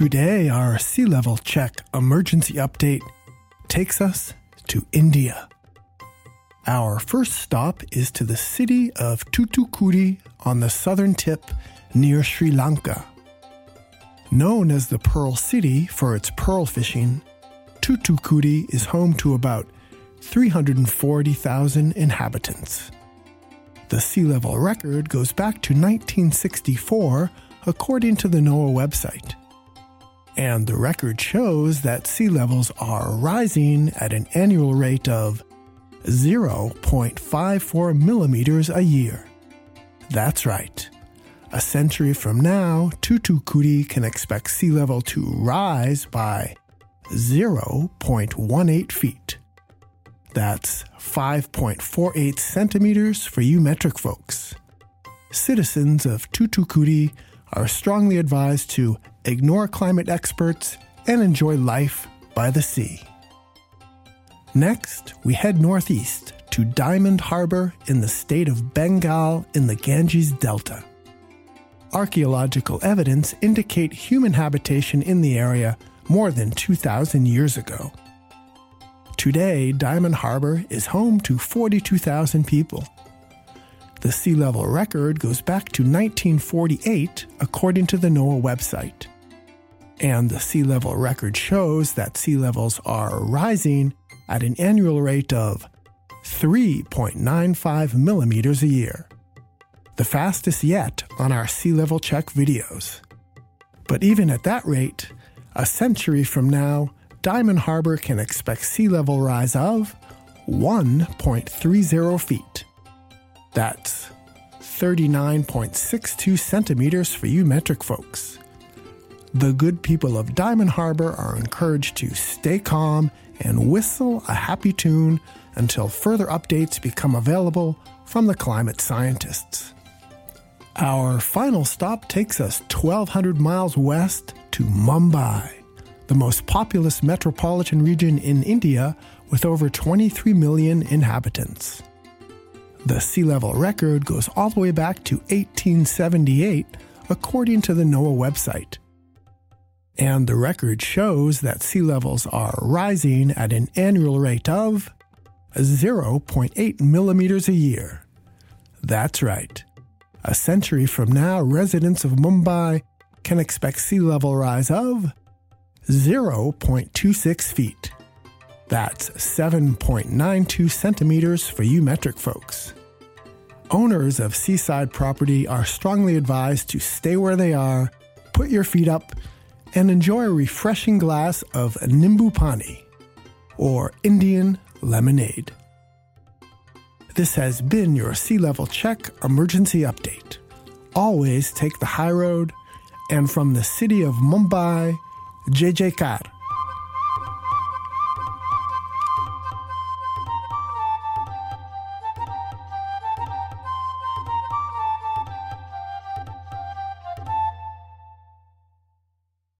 Today, our sea level check emergency update takes us to India. Our first stop is to the city of Thoothukudi on the southern tip near Sri Lanka. Known as the Pearl City for its pearl fishing, Thoothukudi is home to about 340,000 inhabitants. The sea level record goes back to 1964, according to the NOAA website. And the record shows that sea levels are rising at an annual rate of 0.54 millimeters a year. That's right. A century from now, Thoothukudi can expect sea level to rise by 0.18 feet. That's 5.48 centimeters for you metric folks. Citizens of Thoothukudi are strongly advised to ignore climate experts and enjoy life by the sea. Next, we head northeast to Diamond Harbor in the state of Bengal in the Ganges Delta. Archaeological evidence indicate human habitation in the area more than 2,000 years ago. Today, Diamond Harbor is home to 42,000 people. The sea level record goes back to 1948, according to the NOAA website. And the sea level record shows that sea levels are rising at an annual rate of 3.95 millimeters a year, the fastest yet on our sea level check videos. But even at that rate, a century from now, Diamond Harbor can expect sea level rise of 1.30 feet. That's 39.62 centimeters for you metric folks. The good people of Diamond Harbor are encouraged to stay calm and whistle a happy tune until further updates become available from the climate scientists. Our final stop takes us 1,200 miles west to Mumbai, the most populous metropolitan region in India with over 23 million inhabitants. The sea level record goes all the way back to 1878, according to the NOAA website. And the record shows that sea levels are rising at an annual rate of 0.8 millimeters a year. That's right. A century from now, residents of Mumbai can expect sea level rise of 0.26 feet. That's 7.92 centimeters for you metric folks. Owners of seaside property are strongly advised to stay where they are, put your feet up, and enjoy a refreshing glass of Nimbu Pani or Indian lemonade. This has been your sea level check emergency update. Always take the high road, and from the city of Mumbai, JJ Kar.